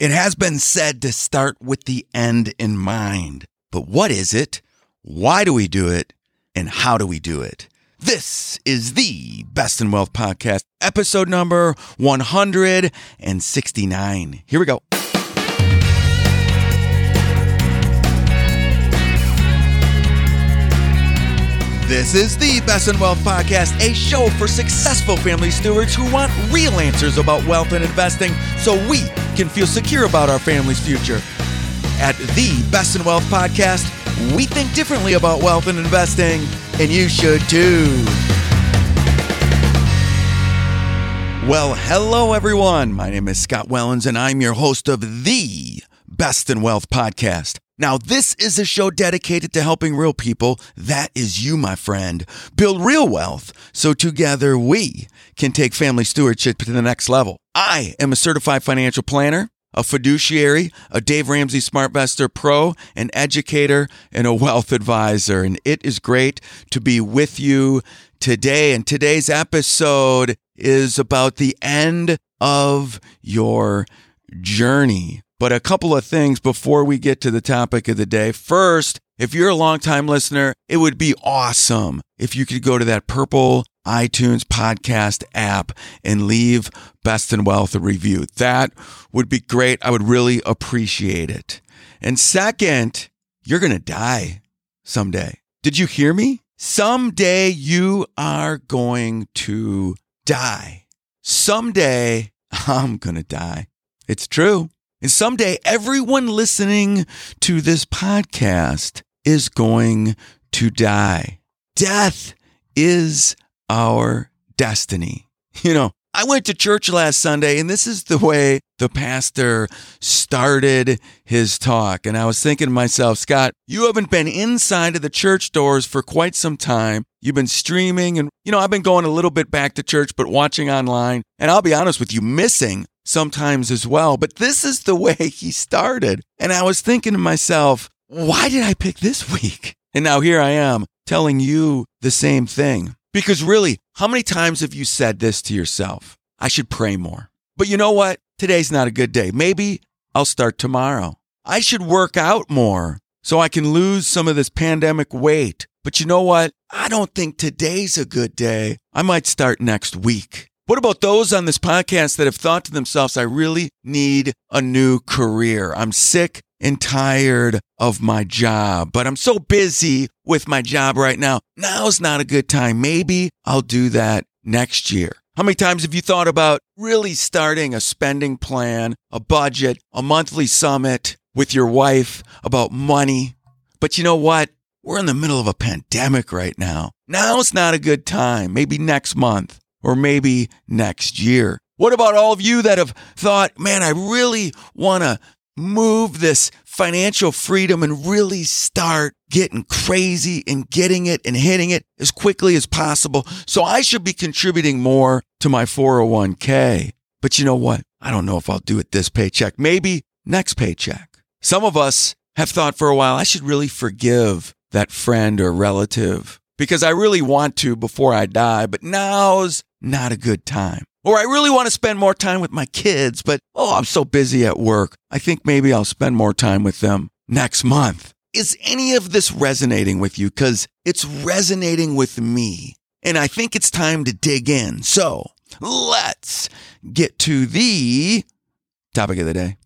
It has been said to start with the end in mind. But what is it? Why do we do it? And how do we do it? This is the Best in Wealth Podcast, episode number 169. Here we go. This is the Best in Wealth Podcast, a show for successful family stewards who want real answers about wealth and investing so we can feel secure about our family's future. At the Best in Wealth Podcast, we think differently about wealth and investing, and you should too. Well, hello everyone. My name is Scott Wellens, and I'm your host of the Best in Wealth Podcast. Now, this is a show dedicated to helping real people, that is you, my friend, build real wealth so together we can take family stewardship to the next level. I am a certified financial planner, a fiduciary, a Dave Ramsey SmartVestor Pro, an educator, and a wealth advisor. And it is great to be with you today. And today's episode is about the end of your journey. But a couple of things before we get to the topic of the day. First, if you're a longtime listener, it would be awesome if you could go to that purple iTunes podcast app and leave Best in Wealth a review. That would be great. I would really appreciate it. And second, you're going to die someday. Did you hear me? Someday you are going to die. Someday I'm going to die. It's true. And someday everyone listening to this podcast is going to die. Death is our destiny. You know, I went to church last Sunday and this is the way the pastor started his talk. And I was thinking to myself, Scott, you haven't been inside of the church doors for quite some time. You've been streaming and, you know, I've been going a little bit back to church, but watching online. And I'll be honest with you, missing sometimes as well. But this is the way he started. And I was thinking to myself, why did I pick this week? And now here I am telling you the same thing. Because really, how many times have you said this to yourself? I should pray more. But you know what? Today's not a good day. Maybe I'll start tomorrow. I should work out more so I can lose some of this pandemic weight. But you know what? I don't think today's a good day. I might start next week. What about those on this podcast that have thought to themselves, I really need a new career? I'm sick and tired of my job, but I'm so busy with my job right now. Now's not a good time. Maybe I'll do that next year. How many times have you thought about really starting a spending plan, a budget, a monthly summit with your wife about money? But you know what? We're in the middle of a pandemic right now. Now's not a good time. Maybe next month or maybe next year. What about all of you that have thought, man, I really want to move this financial freedom and really start getting crazy and getting it and hitting it as quickly as possible. So I should be contributing more to my 401k. But you know what? I don't know if I'll do it this paycheck, maybe next paycheck. Some of us have thought for a while, I should really forgive that friend or relative because I really want to before I die, but now's not a good time. Or I really want to spend more time with my kids, but oh, I'm so busy at work. I think maybe I'll spend more time with them next month. Is any of this resonating with you? Because it's resonating with me. And I think it's time to dig in. So let's get to the topic of the day.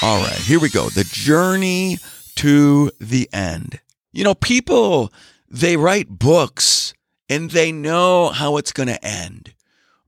All right, here we go. The journey to the end. You know, people, they write books and they know how it's going to end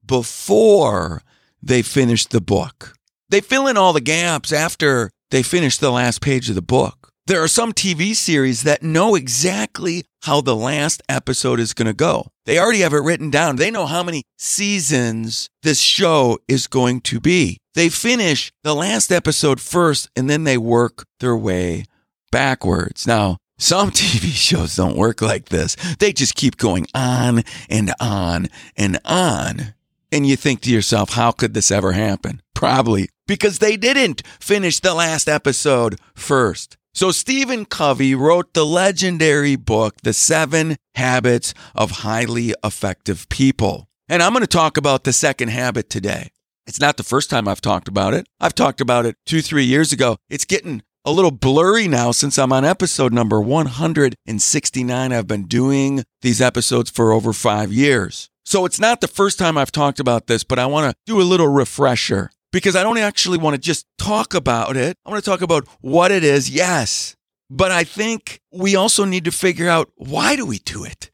before they finish the book. They fill in all the gaps after they finish the last page of the book. There are some TV series that know exactly how the last episode is going to go. They already have it written down. They know how many seasons this show is going to be. They finish the last episode first and then they work their way backwards. Now, some TV shows don't work like this. They just keep going on and on and on. And you think to yourself, how could this ever happen? Probably because they didn't finish the last episode first. So Stephen Covey wrote the legendary book, The Seven Habits of Highly Effective People. And I'm going to talk about the second habit today. It's not the first time I've talked about it. I've talked about it two, three years ago. It's getting a little blurry now since I'm on episode number 169. I've been doing these episodes for over five years. So it's not the first time I've talked about this, but I want to do a little refresher because I don't actually want to just talk about it. I want to talk about what it is, yes. But I think we also need to figure out why do we do it?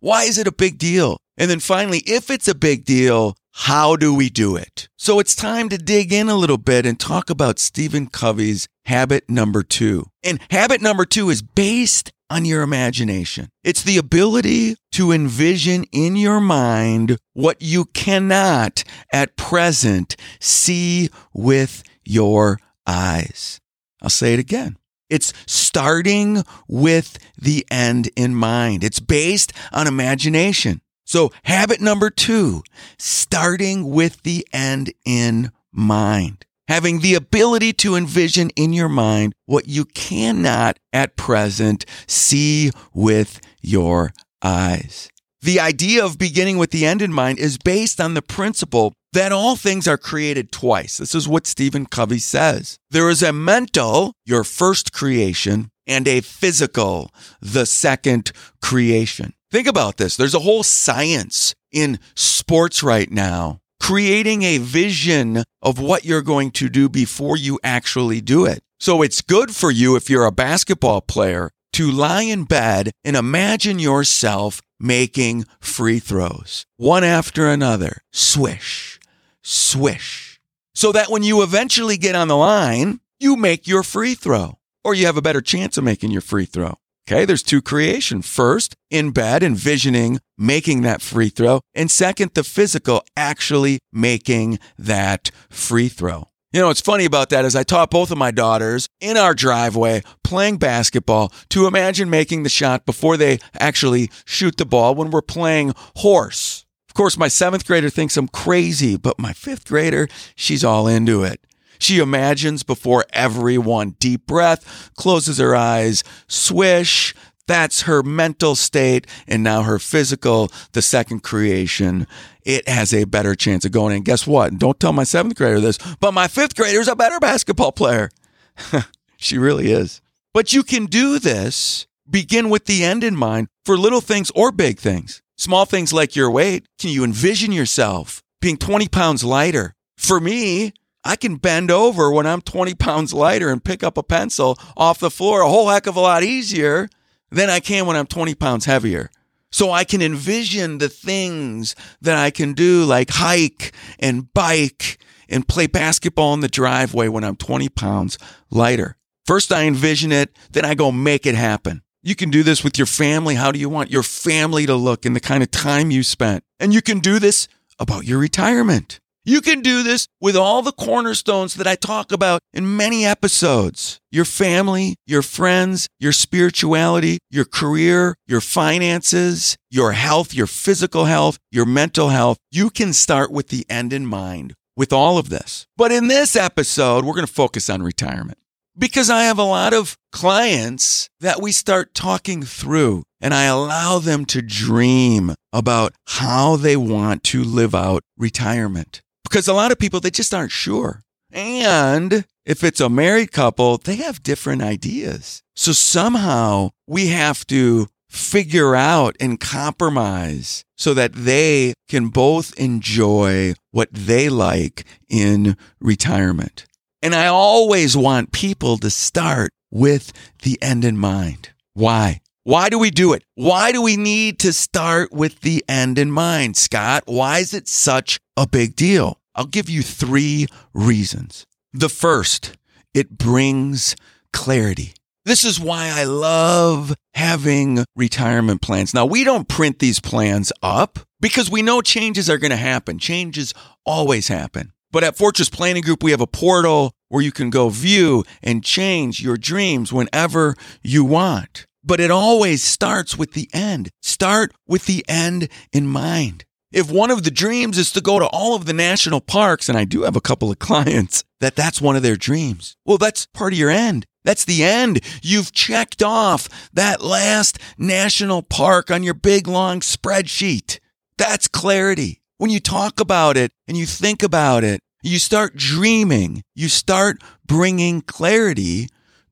Why is it a big deal? And then finally, if it's a big deal, how do we do it? So it's time to dig in a little bit and talk about Stephen Covey's habit number two. And habit number two is based on your imagination. It's the ability to envision in your mind what you cannot at present see with your eyes. I'll say it again. It's starting with the end in mind. It's based on imagination. So habit number two, starting with the end in mind. Having the ability to envision in your mind what you cannot at present see with your eyes. The idea of beginning with the end in mind is based on the principle that all things are created twice. This is what Stephen Covey says. There is a mental, your first creation, and a physical, the second creation. Think about this. There's a whole science in sports right now, creating a vision of what you're going to do before you actually do it. So it's good for you if you're a basketball player to lie in bed and imagine yourself making free throws, one after another. Swish, swish. So that when you eventually get on the line, you make your free throw or you have a better chance of making your free throw. Okay, there's two creation. First, in bed, envisioning making that free throw. And second, the physical, actually making that free throw. You know, what's funny about that is I taught both of my daughters in our driveway playing basketball to imagine making the shot before they actually shoot the ball when we're playing horse. Of course, my seventh grader thinks I'm crazy, but my fifth grader, she's all into it. She imagines before everyone. Deep breath, closes her eyes, swish. That's her mental state. And now her physical, the second creation, it has a better chance of going in. Guess what? Don't tell my seventh grader this, but my fifth grader is a better basketball player. she really is. But you can do this, begin with the end in mind for little things or big things. Small things like your weight. Can you envision yourself being 20 pounds lighter? For me, I can bend over when I'm 20 pounds lighter and pick up a pencil off the floor a whole heck of a lot easier than I can when I'm 20 pounds heavier. So I can envision the things that I can do, like hike and bike and play basketball in the driveway when I'm 20 pounds lighter. First, I envision it, then I go make it happen. You can do this with your family. How do you want your family to look and the kind of time you spent? And you can do this about your retirement. You can do this with all the cornerstones that I talk about in many episodes your family, your friends, your spirituality, your career, your finances, your health, your physical health, your mental health. You can start with the end in mind with all of this. But in this episode, we're going to focus on retirement because I have a lot of clients that we start talking through and I allow them to dream about how they want to live out retirement because a lot of people, they just aren't sure. And if it's a married couple, they have different ideas. So somehow we have to figure out and compromise so that they can both enjoy what they like in retirement. And I always want people to start with the end in mind. Why? Why do we do it? Why do we need to start with the end in mind, Scott? Why is it such a big deal? I'll give you three reasons. The first, it brings clarity. This is why I love having retirement plans. Now, we don't print these plans up because we know changes are going to happen. Changes always happen. But at Fortress Planning Group, we have a portal where you can go view and change your dreams whenever you want. But it always starts with the end. Start with the end in mind. If one of the dreams is to go to all of the national parks, and I do have a couple of clients that that's one of their dreams, well, that's part of your end. That's the end. You've checked off that last national park on your big long spreadsheet. That's clarity. When you talk about it and you think about it, You start dreaming. You start bringing clarity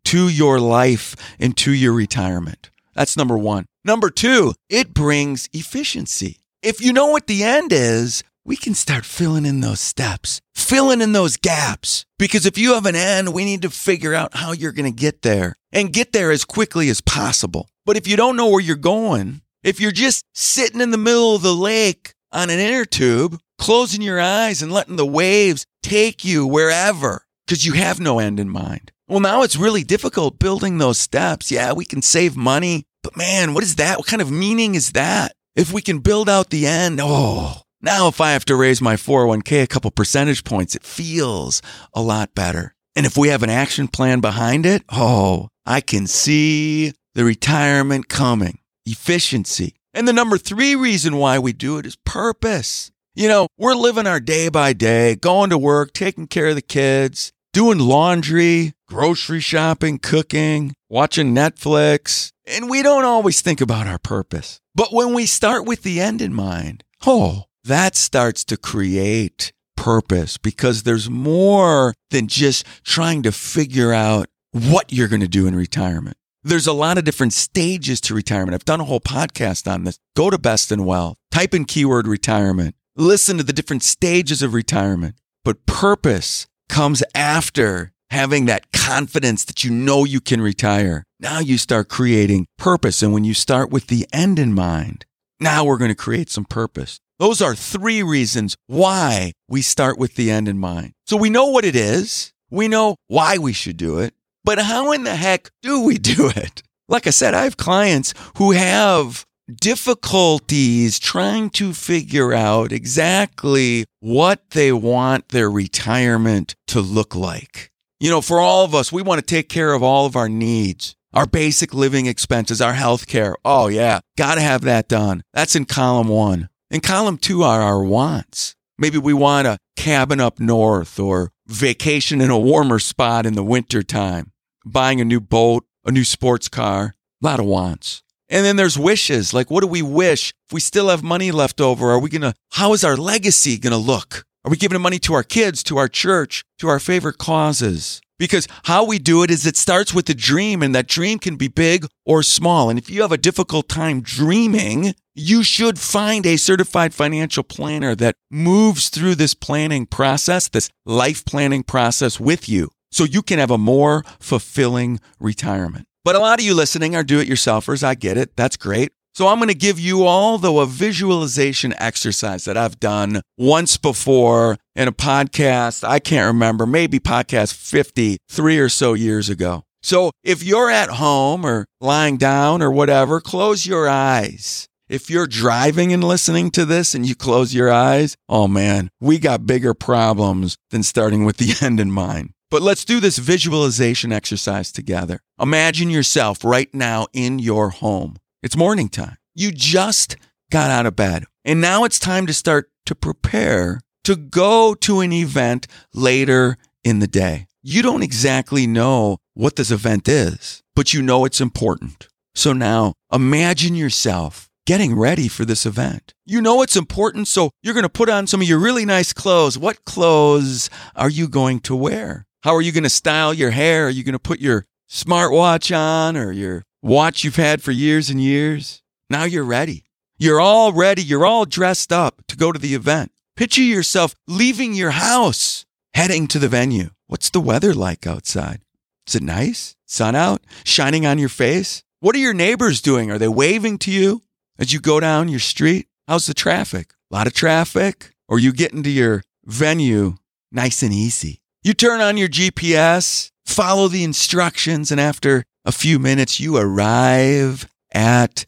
to your life and to your retirement. That's number one. Number two, it brings efficiency. If you know what the end is, we can start filling in those steps, filling in those gaps. Because if you have an end, we need to figure out how you're going to get there and get there as quickly as possible. But if you don't know where you're going, if you're just sitting in the middle of the lake on an inner tube, closing your eyes and letting the waves take you wherever because you have no end in mind. Well, now it's really difficult building those steps. Yeah, we can save money, but man, what is that? What kind of meaning is that? If we can build out the end, oh, now if I have to raise my 401k a couple percentage points, it feels a lot better. And if we have an action plan behind it, oh, I can see the retirement coming efficiency. And the number three reason why we do it is purpose. You know, we're living our day by day, going to work, taking care of the kids, doing laundry, grocery shopping, cooking, watching Netflix, and we don't always think about our purpose. But when we start with the end in mind, oh, that starts to create purpose because there's more than just trying to figure out what you're going to do in retirement. There's a lot of different stages to retirement. I've done a whole podcast on this. Go to Best in Wealth, type in keyword retirement, listen to the different stages of retirement. But purpose comes after having that confidence that you know you can retire. Now you start creating purpose. And when you start with the end in mind, now we're going to create some purpose. Those are three reasons why we start with the end in mind. So we know what it is. We know why we should do it. But how in the heck do we do it? Like I said, I have clients who have difficulties trying to figure out exactly what they want their retirement to look like. You know, for all of us, we want to take care of all of our needs, our basic living expenses, our health care. Oh, yeah, got to have that done. That's in column one. In column two are our wants. Maybe we want a cabin up north or vacation in a warmer spot in the wintertime buying a new boat, a new sports car, a lot of wants. And then there's wishes. Like, what do we wish? If we still have money left over, are we going to, how is our legacy going to look? Are we giving money to our kids, to our church, to our favorite causes? Because how we do it is it starts with a dream, and that dream can be big or small. And if you have a difficult time dreaming, you should find a certified financial planner that moves through this planning process, this life planning process with you so you can have a more fulfilling retirement. But a lot of you listening are do it yourselfers. I get it. That's great. So I'm going to give you all, though, a visualization exercise that I've done once before in a podcast. I can't remember, maybe podcast 50, three or so years ago. So if you're at home or lying down or whatever, close your eyes. If you're driving and listening to this and you close your eyes, oh man, we got bigger problems than starting with the end in mind. But let's do this visualization exercise together. Imagine yourself right now in your home. It's morning time. You just got out of bed. And now it's time to start to prepare to go to an event later in the day. You don't exactly know what this event is, but you know it's important. So now imagine yourself getting ready for this event. You know it's important, so you're going to put on some of your really nice clothes. What clothes are you going to wear? How are you going to style your hair? Are you going to put your smartwatch on or your watch you've had for years and years? Now you're ready. You're all ready. You're all dressed up to go to the event. Picture yourself leaving your house, heading to the venue. What's the weather like outside? Is it nice? Sun out? Shining on your face? What are your neighbors doing? Are they waving to you as you go down your street? How's the traffic? A lot of traffic? Or you get into your venue nice and easy? You turn on your GPS, follow the instructions, and after a few minutes, you arrive at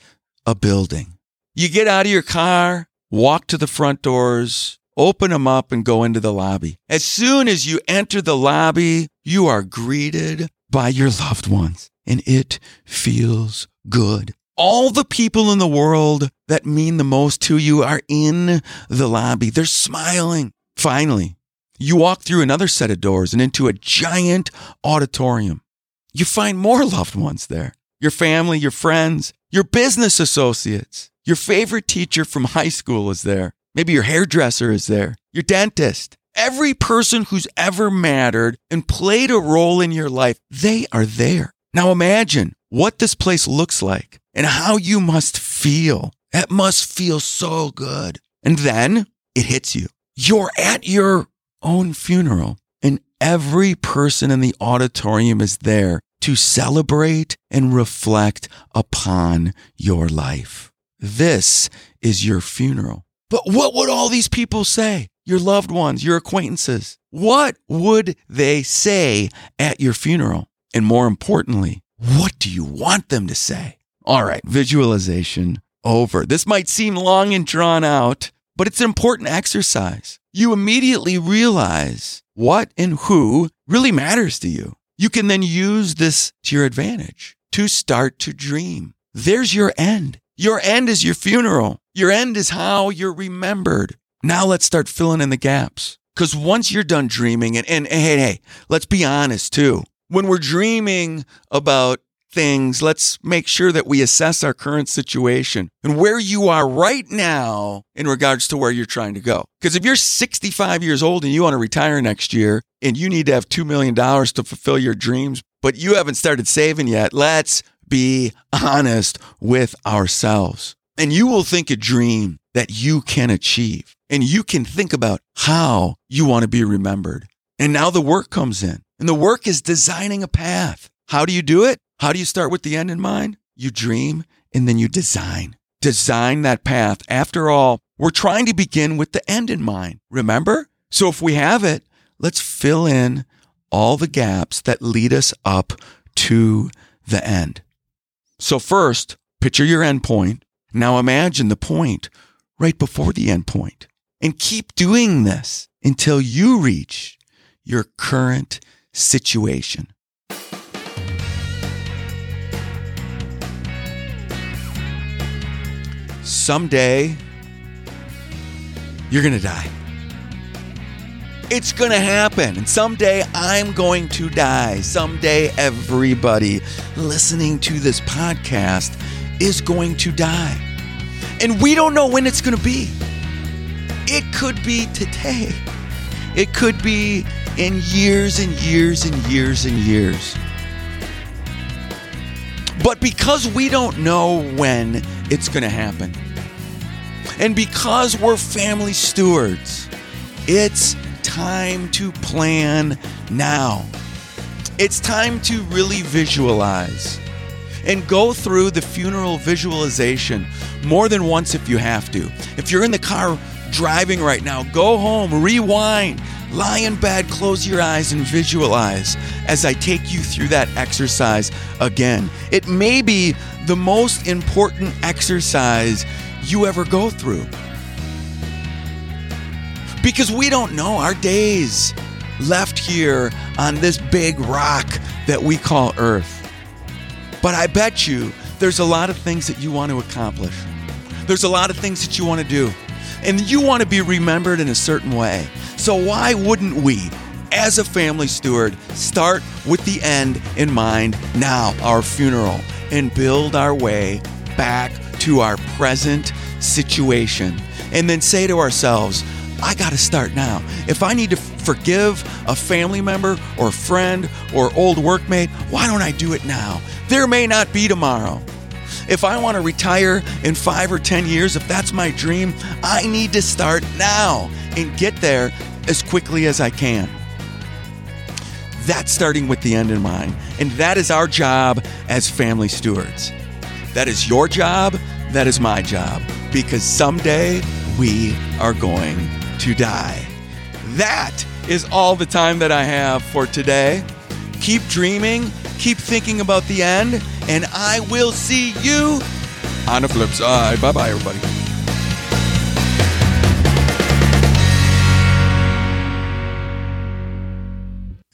a building. You get out of your car, walk to the front doors, open them up, and go into the lobby. As soon as you enter the lobby, you are greeted by your loved ones, and it feels good. All the people in the world that mean the most to you are in the lobby. They're smiling. Finally, you walk through another set of doors and into a giant auditorium. You find more loved ones there your family, your friends, your business associates. Your favorite teacher from high school is there. Maybe your hairdresser is there, your dentist. Every person who's ever mattered and played a role in your life, they are there. Now imagine what this place looks like and how you must feel. It must feel so good. And then it hits you. You're at your own funeral and every person in the auditorium is there to celebrate and reflect upon your life. This is your funeral. But what would all these people say? Your loved ones, your acquaintances. What would they say at your funeral? And more importantly, what do you want them to say? All right, visualization over. This might seem long and drawn out, but it's an important exercise. You immediately realize what and who really matters to you. You can then use this to your advantage to start to dream. There's your end. Your end is your funeral. Your end is how you're remembered. Now let's start filling in the gaps. Because once you're done dreaming, and, and, and hey, hey, let's be honest too. When we're dreaming about things, let's make sure that we assess our current situation and where you are right now in regards to where you're trying to go. Because if you're 65 years old and you want to retire next year and you need to have $2 million to fulfill your dreams, but you haven't started saving yet, let's be honest with ourselves. And you will think a dream that you can achieve. And you can think about how you want to be remembered. And now the work comes in. And the work is designing a path. How do you do it? How do you start with the end in mind? You dream and then you design. Design that path. After all, we're trying to begin with the end in mind. Remember? So if we have it, let's fill in all the gaps that lead us up to the end. So first, picture your end point. Now imagine the point right before the end point and keep doing this until you reach your current situation. Someday you're going to die. It's going to happen. And someday I'm going to die. Someday everybody listening to this podcast is going to die. And we don't know when it's going to be. It could be today. It could be in years and years and years and years. But because we don't know when it's going to happen, and because we're family stewards, it's time to plan now. It's time to really visualize and go through the funeral visualization more than once if you have to. If you're in the car driving right now, go home, rewind, lie in bed, close your eyes, and visualize as I take you through that exercise again. It may be the most important exercise you ever go through. Because we don't know our days left here on this big rock that we call Earth. But I bet you there's a lot of things that you want to accomplish. There's a lot of things that you want to do. And you want to be remembered in a certain way. So why wouldn't we, as a family steward, start with the end in mind now, our funeral, and build our way back to our present situation and then say to ourselves, I got to start now. If I need to forgive a family member or friend or old workmate, why don't I do it now? There may not be tomorrow. If I want to retire in five or 10 years, if that's my dream, I need to start now and get there as quickly as I can. That's starting with the end in mind. And that is our job as family stewards. That is your job. That is my job. Because someday we are going to die. That is all the time that I have for today. Keep dreaming, keep thinking about the end, and I will see you on the flip side. Bye bye, everybody.